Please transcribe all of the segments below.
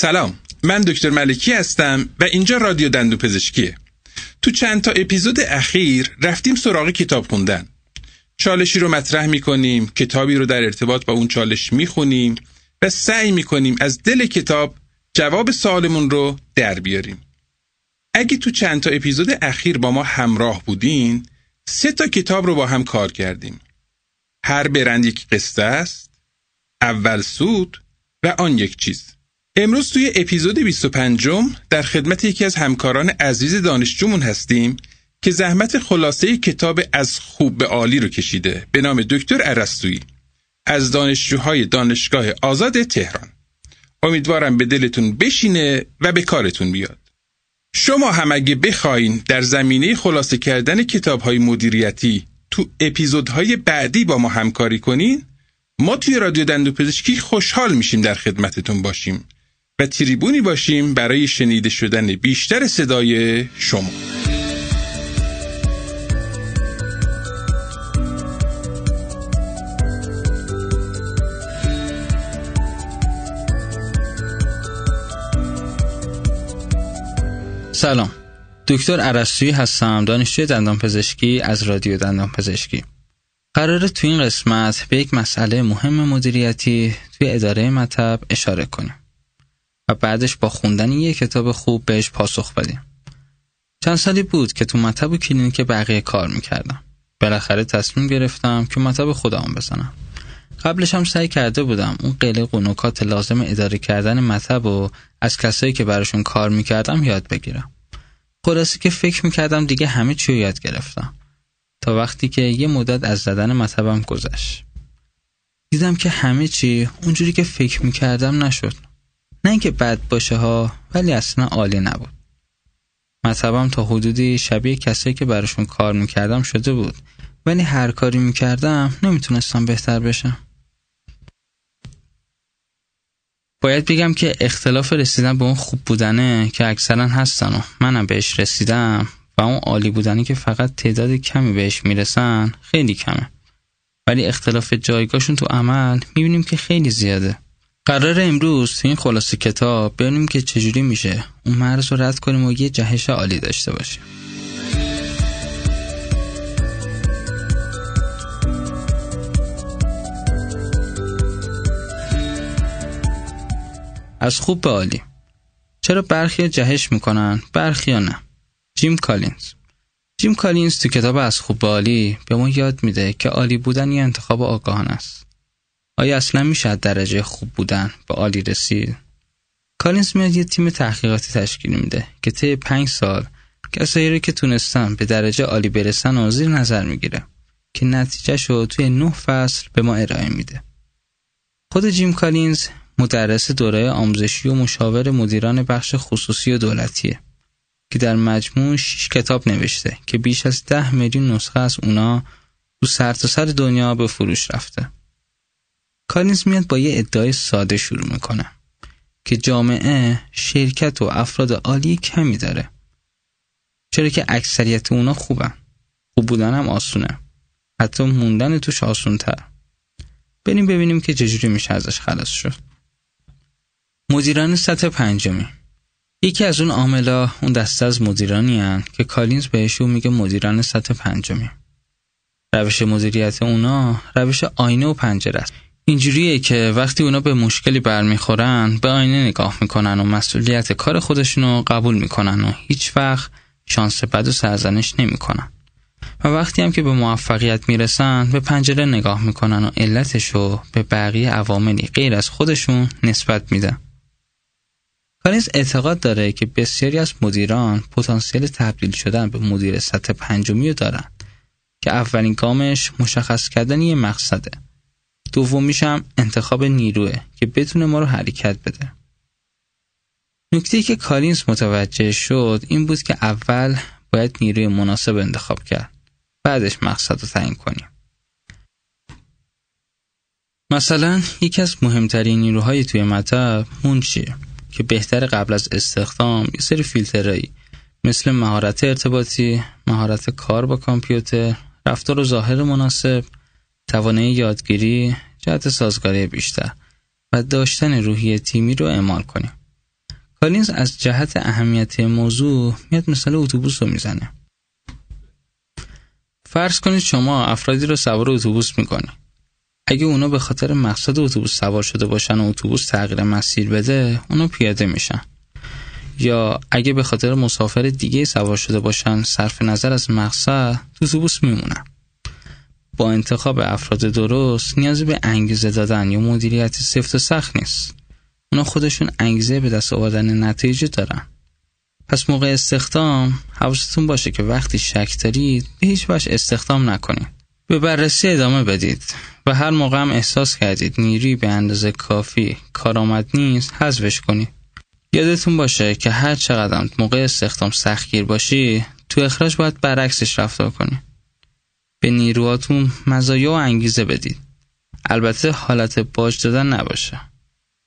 سلام. من دکتر ملکی هستم و اینجا رادیو دندو پزشکیه تو چند تا اپیزود اخیر رفتیم سراغ کتاب خوندن. چالشی رو مطرح می‌کنیم کتابی رو در ارتباط با اون چالش می‌خونیم و سعی می‌کنیم از دل کتاب جواب سوالمون رو در بیاریم. اگه تو چند تا اپیزود اخیر با ما همراه بودین سه تا کتاب رو با هم کار کردیم. هر برند یک قصه است اول سود و آن یک چیز. امروز توی اپیزود 25 در خدمت یکی از همکاران عزیز دانشجومون هستیم که زحمت خلاصه کتاب از خوب به عالی رو کشیده به نام دکتر ارسطویی از دانشجوهای دانشگاه آزاد تهران. امیدوارم به دلتون بشینه و به کارتون بیاد. شما هم اگه بخواین در زمینه خلاصه کردن کتاب های مدیریتی تو اپیزودهای بعدی با ما همکاری کنین ما توی رادیو دندو پزشکی خوشحال میشیم در خدمتتون باشیم. و تریبونی باشیم برای شنیده شدن بیشتر صدای شما. سلام. دکتر عرستویی هستم دانشجوی دندان پزشکی از رادیو دندان پزشکی قراره تو این قسمت به یک مسئله مهم مدیریتی توی اداره مطب اشاره کنیم. و بعدش با خوندن یک کتاب خوب بهش پاسخ بدیم. چند سالی بود که تو مطب و کلینیک بقیه کار می‌کردم. بالاخره تصمیم گرفتم که مطب خودم بزنم. قبلش هم سعی کرده بودم اون قلق و لازم اداره کردن مطب و از کسایی که براشون کار می‌کردم یاد بگیرم. خلاصه که فکر می‌کردم دیگه همه چی یاد گرفتم. تا وقتی که یه مدت از زدن مطبم گذشت. دیدم که همه چی اونجوری که فکر می‌کردم نشد. نه اینکه بد باشه ها ولی اصلا عالی نبود. مطبم تا حدودی شبیه کسایی که براشون کار می‌کردم شده بود. ولی هر کاری می‌کردم نمی‌تونستم بهتر بشم. باید بگم که اختلاف رسیدن به اون خوب بودنه که اکثرا هستن و منم بهش رسیدم و اون عالی بودنی که فقط تعداد کمی بهش می‌رسن خیلی کمه. ولی اختلاف جایگاهشون تو عمل می‌بینیم که خیلی زیاده. قرار امروز تو این خلاصه کتاب ببینیم که چجوری میشه. اون مرز رو رد کنیم و یه جهش عالی داشته باشیم. از خوب به عالی. چرا برخی جهش می‌کنن برخی نه؟ جیم کالینز. جیم کالینز تو کتاب از خوب به عالی به ما یاد میده که عالی بودن یه انتخاب آگاهانه است. آیا اصلا میشه درجه خوب بودن به عالی رسید کالینز میاد یه تیم تحقیقاتی تشکیل میده که طی پنج سال کسایی رو که تونستن به درجه عالی برسن و زیر نظر می‌گیره که نتیجه شو توی نه فصل به ما ارائه میده خود جیم کالینز مدرس دوره آموزشی و مشاور مدیران بخش خصوصی و دولتیه که در مجموع 6 کتاب نوشته که بیش از ده میلیون نسخه از اونا تو سرتاسر سر دنیا به فروش رفته. کالینز میاد با یه ادعای ساده شروع می‌کنه که جامعه شرکت و افراد عالی کمی داره. چرا که اکثریت اونا خوبن. خوب بودن هم آسونه. حتی موندن توش آسونتر. بریم ببینیم که چجوری میشه ازش خلاص شد. مدیران سطح پنجمی یکی از اون عاملا اون دسته از مدیرانی هن که کالینز بهشون میگه مدیران سطح پنجمی روش مدیریت اونا روش آینه و پنجره است اینجوریه که وقتی اونا به مشکلی برمیخورن به آینه نگاه می‌کنن و مسئولیت کار خودشونو قبول می‌کنن و هیچ وقت شانس بد و سرزنش نمی‌کنن. و وقتی هم که به موفقیت می‌رسن به پنجره نگاه می‌کنن و علتشو به بقیه عواملی غیر از خودشون نسبت میدن. کالینز اعتقاد داره که بسیاری از مدیران پتانسیل تبدیل شدن به مدیر سطح پنجمی رو دارن که اولین گامش مشخص کردن یه مقصده. دومیش هم انتخاب نیروه که بتونه ما رو حرکت بده. نکته که کالینز متوجه شد این بود که اول باید نیروی مناسب انتخاب کرد. بعدش مقصد رو تعیین کنیم. مثلا یکی از مهمترین نیروهای توی مطب منشیه که بهتر قبل از استخدام یه سری فیلترهایی مثل مهارت ارتباطی، مهارت کار با کامپیوتر، رفتار و ظاهر مناسب، توانایی یادگیری، جهت سازگاری بیشتر و داشتن روحی تیمی رو اعمال کنیم. کالینز از جهت اهمیت موضوع میاد مثال اتوبوس رو می‌زنه. فرض کنید شما افرادی رو سوار اتوبوس می‌کنید اگه اونا به خاطر مقصد اتوبوس سوار شده باشن و اتوبوس تغییر مسیر بده اونا پیاده میشن. یا اگه به خاطر مسافر دیگه سوار شده باشن صرف نظر از مقصد تو اتوبوس میمونن. با انتخاب افراد درست نیازی به انگیزه دادن یا مدیریت سفت و سخت نیست. اونا خودشون انگیزه به دست آوردن نتیجه دارن. پس موقع استخدام حواستون باشه که وقتی شک دارید به هیچ وجه استخدام نکنید. به بررسی ادامه بدید و هر موقع هم احساس کردید نیروی به اندازه کافی کارآمد نیست حذفش کنید. یادتون باشه که هر چقدر موقع استخدام سختگیر باشی تو اخراج باید برعکسش رفتار کنید به نیروهاتون مزایا و انگیزه بدید. البته حالت باج دادن نباشه.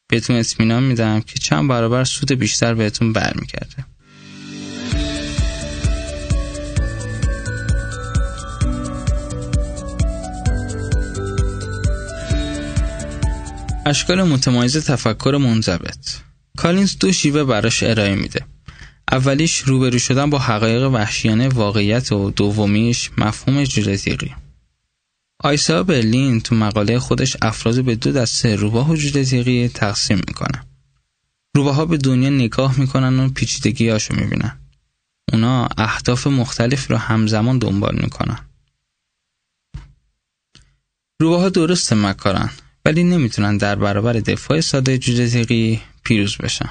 بهتون اطمینان میدم که چند برابر سود بیشتر بهتون برمیگرده. اشکال متمایز تفکر منضبط. کالینز دو شیوه براش ارائه میده. اولیش روبرو شدن با حقایق وحشیانه واقعیت و دومیش مفهوم جلتیقی آیسا برلین تو مقاله خودش افراد به دو دسته روباه و جلتیقی تقسیم می‌کنه. روباه ها به دنیا نگاه می‌کنن و پیچیدگی هاشو می‌بینن. اونا اهداف مختلف رو همزمان دنبال می‌کنن. روباه ها درست مکارن ولی نمی‌تونن در برابر دفاع ساده تیغی پیروز بشن.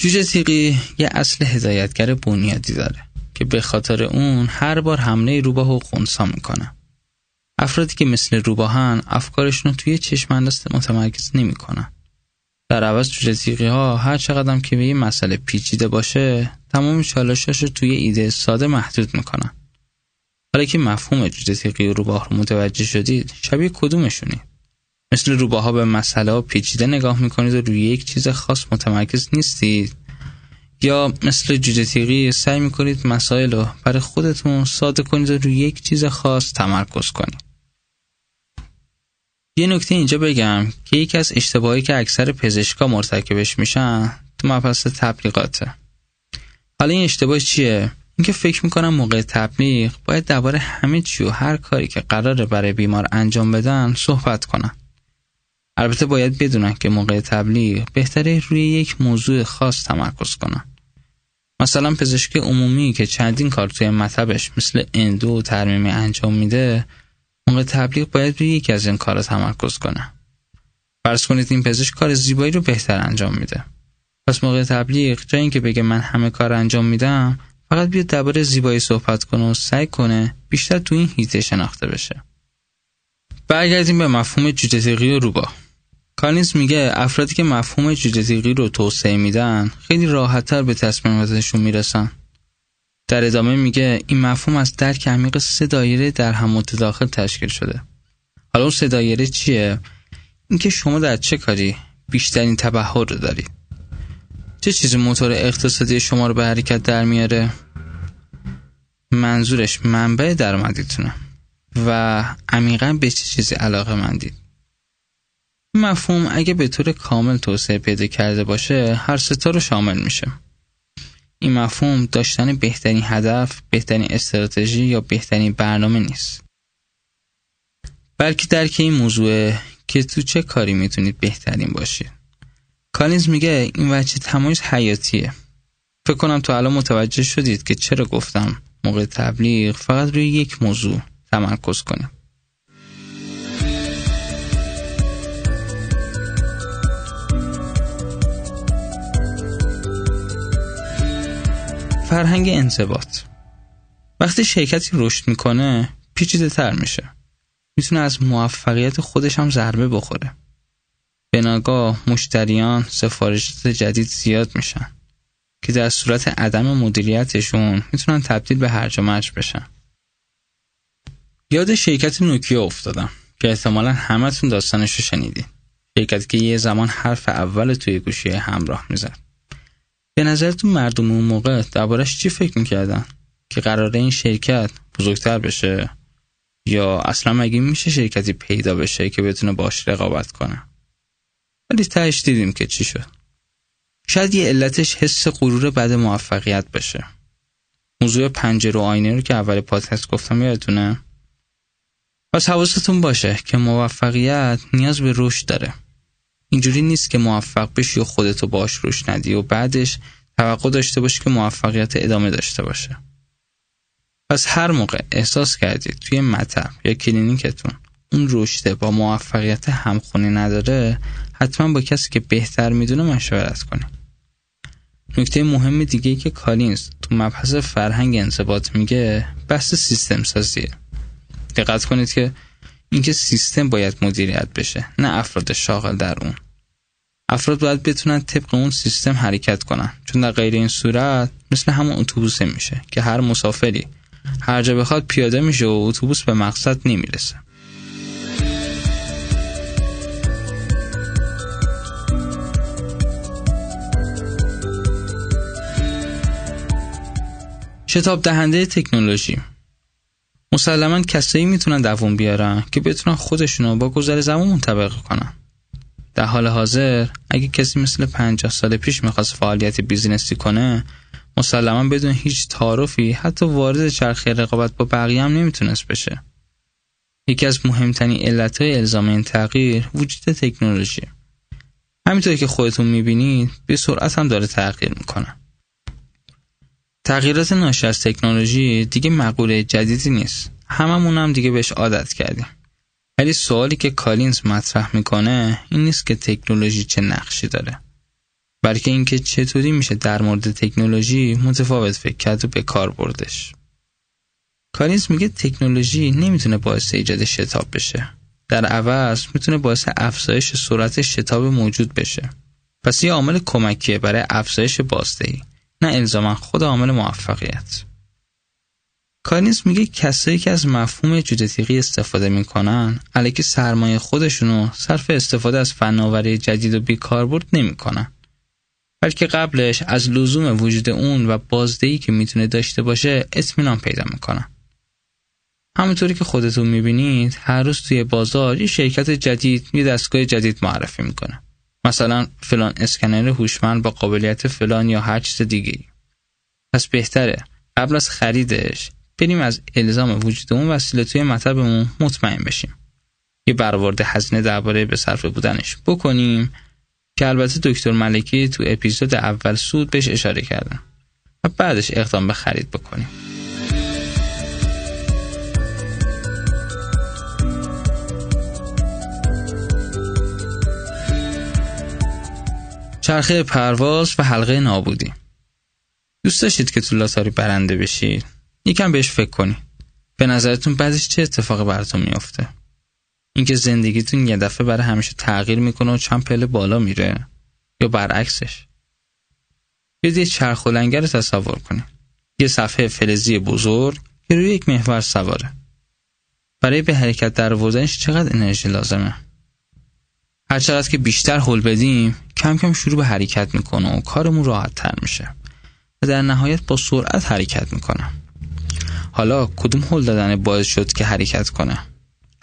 جوجه تیغی یه اصل هدایتگر بنیادی داره که به خاطر اون هر بار حمله روباه و خونسا می‌کنه. افرادی که مثل روباهن افکارشون رو توی چشم متمرکز نمی‌کنن. در عوض جوجه تیغی ها هر چقدر که به یه مسئله پیچیده باشه تمام چالشاش رو توی ایده ساده محدود می‌کنن. حالا که مفهوم جوجه تیغی و روباه رو متوجه شدید شبیه کدومشونی مثل روباها به مسئله پیچیده نگاه می‌کنید و روی یک چیز خاص متمرکز نیستید. یا مثل جوجه تیغی سعی می‌کنید مسائل رو برای خودتون ساده کنید و روی یک چیز خاص تمرکز کنید. یه نکته اینجا بگم که یکی از اشتباهی که اکثر پزشکا مرتکبش میشن تو مبحث تبلیغاته. حالا این اشتباه چیه؟ اینکه فکر می‌کنم موقع تبلیغ باید درباره همه چی و هر کاری که قراره برای بیمار انجام بدن صحبت کنن. البته باید بدونن که موقع تبلیغ بهتره روی یک موضوع خاص تمرکز کنن. مثلا پزشک عمومی که چندین کار توی مطبش مثل اندو و ترمیمی انجام میده موقع تبلیغ باید روی یکی از این کارا تمرکز کنه. فرض کنید این پزشک کار زیبایی رو بهتر انجام میده. پس موقع تبلیغ جای اینکه بگه من همه کار انجام میدم فقط بیاد درباره زیبایی صحبت کنه و سعی کنه بیشتر تو این هیته شناخته بشه برگردیم به مفهوم جوجه و روبا کالینز میگه افرادی که مفهوم جوجه رو توسعه میدن خیلی راحتتر به تصمیماتشون می‌رسن. در ادامه میگه این مفهوم از درک عمیق سه دایره در هم متداخل تشکیل شده. حالا اون سه دایره چیه؟ اینکه شما در چه کاری بیشترین تبهر رو دارید؟ چه چیزی موتور اقتصادی شما رو به حرکت در میاره؟ منظورش منبع درآمدیتونه و عمیقا به چه چیزی علاقه مندید؟ مفهوم اگه به طور کامل توسعه پیدا کرده باشه هر ستا رو شامل میشه. این مفهوم داشتن بهترین هدف، بهترین استراتژی یا بهترین برنامه نیست. بلکه درک این موضوع که تو چه کاری می‌تونید بهترین باشید. کالینز میگه این وجه تمایز حیاتیه. فکر کنم تو الان متوجه شدید که چرا گفتم موقع تبلیغ فقط روی یک موضوع تمرکز کنیم. فرهنگ انضباط. وقتی شرکتی رشد می‌کنه پیچیده تر میشه. می‌تونه از موفقیت خودش هم ضربه بخوره. به ناگاه مشتریان سفارشات جدید زیاد میشن که در صورت عدم مدیریتشون می‌تونن تبدیل به هرج و مرج بشن. یاد شرکت نوکیا افتادم که احتمالا همتون داستانش رو شنیدین. شرکتی که یه زمان حرف اول توی گوشی همراه می‌زد. به نظرتون مردم اون موقع دربارش چی فکر می‌کردن؟ که قراره این شرکت بزرگتر بشه؟ یا اصلا مگه میشه شرکتی پیدا بشه که بتونه باش رقابت کنه؟ ولی تهش دیدیم که چی شد. شاید یه علتش حس غرور بعد موفقیت باشه موضوع پنجره و آینه رو که اول پادکست گفتم یادتونه؟ پس حواستون باشه که موفقیت نیاز به رشد داره. اینجوری نیست که موفق بشی و خودتو باش رشد ندی و بعدش توقع داشته باشی که موفقیت ادامه داشته باشه. پس هر موقع احساس کردید توی مطب یا کلینیکتون اون رشده با موفقیت همخونی نداره حتما با کسی که بهتر می‌دونه مشورت کنید نکته مهم دیگه ای که کالینز تو مبحث فرهنگ انضباط میگه بحث سیستم سازیه دقت کنید که اینکه سیستم باید مدیریت بشه نه افراد شاغل در اون. افراد باید بتونن طبق اون سیستم حرکت کنن. چون در غیر این صورت مثل همون اتوبوسه میشه که هر مسافری هر جا بخواد پیاده میشه و اتوبوس به مقصد نمی‌رسه. شتاب دهنده تکنولوژی. مسلما کسایی می‌تونن دووم بیارن که بتونن خودشونو با گذر زمان منطبق کنن. در حال حاضر اگه کسی مثل 50 سال پیش می‌خواست فعالیت بیزینسی کنه مسلما بدون هیچ تعارفی حتی وارد چرخه رقابت با بقیه هم نمی‌تونست بشه. یکی از مهمترین علتهای الزام این تغییر وجود تکنولوژی. همینطور که خودتون می‌بینید به سرعت هم داره تغییر می‌کنه. تغییرات ناشی از تکنولوژی دیگه مقوله جدیدی نیست. هممون هم دیگه بهش عادت کردیم. ولی سوالی که کالینز مطرح می‌کنه این نیست که تکنولوژی چه نقشی داره بلکه اینکه چطوری میشه در مورد تکنولوژی متفاوت فکر کرد و به کار بردش. کالینز میگه تکنولوژی نمی‌تونه باعث ایجاد شتاب بشه. در عوض می‌تونه باعث افزایش سرعت شتاب موجود بشه. پس یه عامل کمکیه برای افزایش بازدهی. نه الزاما خود عامل موفقیت. کارنیز میگه کسایی که از مفهوم جودتیقی استفاده می‌کنن علیک سرمایه خودشونو صرف استفاده از فناوری جدید و بیکاربرد نمی‌کنن. بلکه قبلش از لزوم وجود اون و بازدهی که می‌تونه داشته باشه اطمینان پیدا می‌کنن. همونطوری که خودتون می‌بینید هر روز توی بازار یه شرکت جدید یه دستگاه جدید معرفی می‌کنه. مثلا فلان اسکنر هوشمند با قابلیت فلان یا هر چیز دیگه پس بهتره. قبل از خریدش بریم از الزام وجود اون وسیله توی مطبمون مطمئن بشیم. یه برآورد هزینه درباره به صرف بودنش بکنیم که البته دکتر ملکی تو اپیزود اول سود بهش اشاره کردن و بعدش اقدام به خرید بکنیم. چرخه پرواز و حلقه نابودی. دوست داشتید که تو لاتاری برنده بشید؟ یکم بهش فکر کنید به نظرتون بعدش چه اتفاقی براتون میافته؟ اینکه زندگیتون یه دفعه برای همیشه تغییر می‌کنه و چند پله بالا میره؟ یا برعکسش؟ بیاید یه چرخ و لنگر تصور کنید یه صفحه فلزی بزرگ که روی یک محور سواره. برای به حرکت در چقدر انرژی لازمه؟ هر چقدر که بیشتر حل بدیم کم کم شروع به حرکت می‌کنه و کارمون راحت تر میشه. و در نهایت با سرعت حرکت می‌کنه. حالا کدوم حل دادن باعث شد که حرکت کنه؟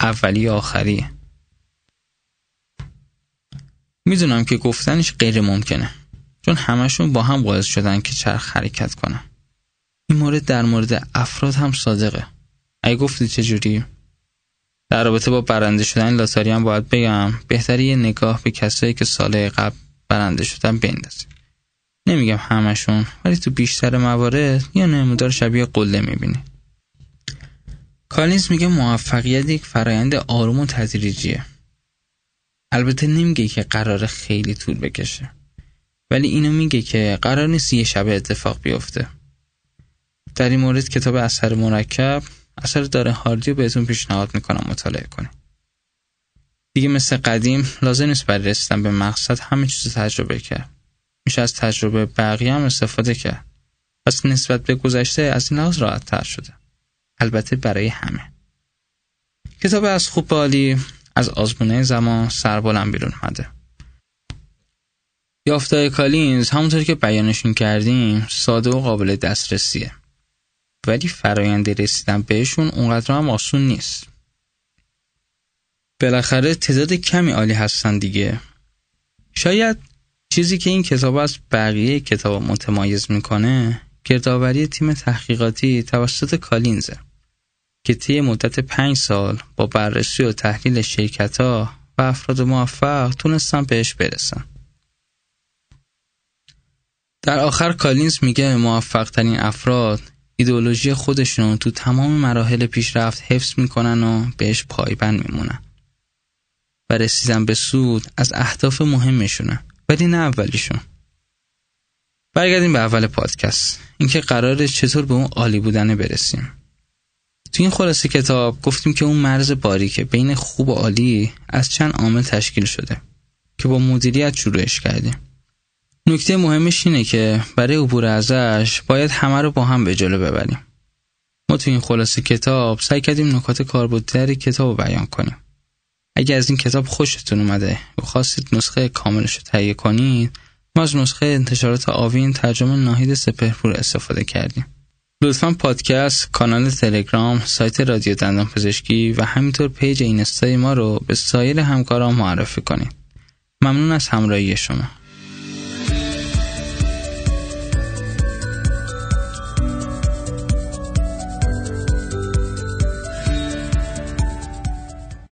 اولی یا آخری؟ می‌دونم که گفتنش غیر ممکنه چون همشون با هم باعث شدن که چرخ حرکت کنه. این مورد در مورد افراد هم صادقه. اگه گفتی چجوری؟ در رابطه با برنده شدن لاتاری هم باید بگم بهتری یه نگاه به کسایی که سال قبل برنده شدن بندازیم. نمیگم همشون ولی تو بیشتر موارد یه نمودار شبیه قله می‌بینی. کالینز میگه موفقیت یک فرایند آروم و تدریجیه. البته نمیگه که قرار خیلی طول بکشه. ولی اینو میگه که قرار نیست یه شب اتفاق بیفته. در این مورد کتاب اثر مرکب اثر داره هاردی رو بهتون پیشنهاد می‌کنم مطالعه کنید دیگه مثل قدیم لازم نیست برای رسیدن به مقصد همه چیز تجربه کرد. میشه از تجربه بقیه هم استفاده کرد. پس نسبت به گذشته از این لحاظ راحت تر شده. البته برای همه. کتاب از خوب بالی از آزمونه زمان سربالم بیرون اومده. یافتای کالینز همونطور که بیانشون کردیم ساده و قابل دسترسیه. ولی فرایند رسیدن بهشون اونقدر هم آسون نیست بالاخره تعداد کمی عالی هستن دیگه شاید چیزی که این کتاب از بقیه کتاب متمایز می‌کنه گردآوری تیم تحقیقاتی توسط کالینزه که طی مدت پنج سال با بررسی و تحلیل شرکت ها و افراد موفق تونستن بهش برسن. در آخر کالینز میگه موفق ترین افراد ایدئولوژی خودشون تو تمام مراحل پیشرفت حفظ می‌کنن و بهش پایبند میمونن. و رسیدن به سود از اهداف مهمشونه ولی نه اولیشون. برگردیم به اول پادکست اینکه قراره چطور به اون عالی بودن برسیم. تو این خلاصه کتاب گفتیم که اون مرز باریکه بین خوب و عالی از چند عامل تشکیل شده که با مدیریت شروعش کردیم. نکته مهمش اینه که برای عبور ازش باید همه رو با هم به جلو ببریم. ما تو این خلاصه کتاب سعی کردیم نکات کاربردی کتاب رو بیان کنیم. اگر از این کتاب خوشتون اومده و خواستید نسخه کاملش رو تهیه کنید ما از نسخه انتشارات آوین ترجمه ناهید سپهپور استفاده کردیم. لطفا پادکست، کانال تلگرام، سایت رادیو دندان پزشکی و همینطور پیج اینستای ما رو به سایر همکاران معرفی کنید. ممنون از همراهی شما.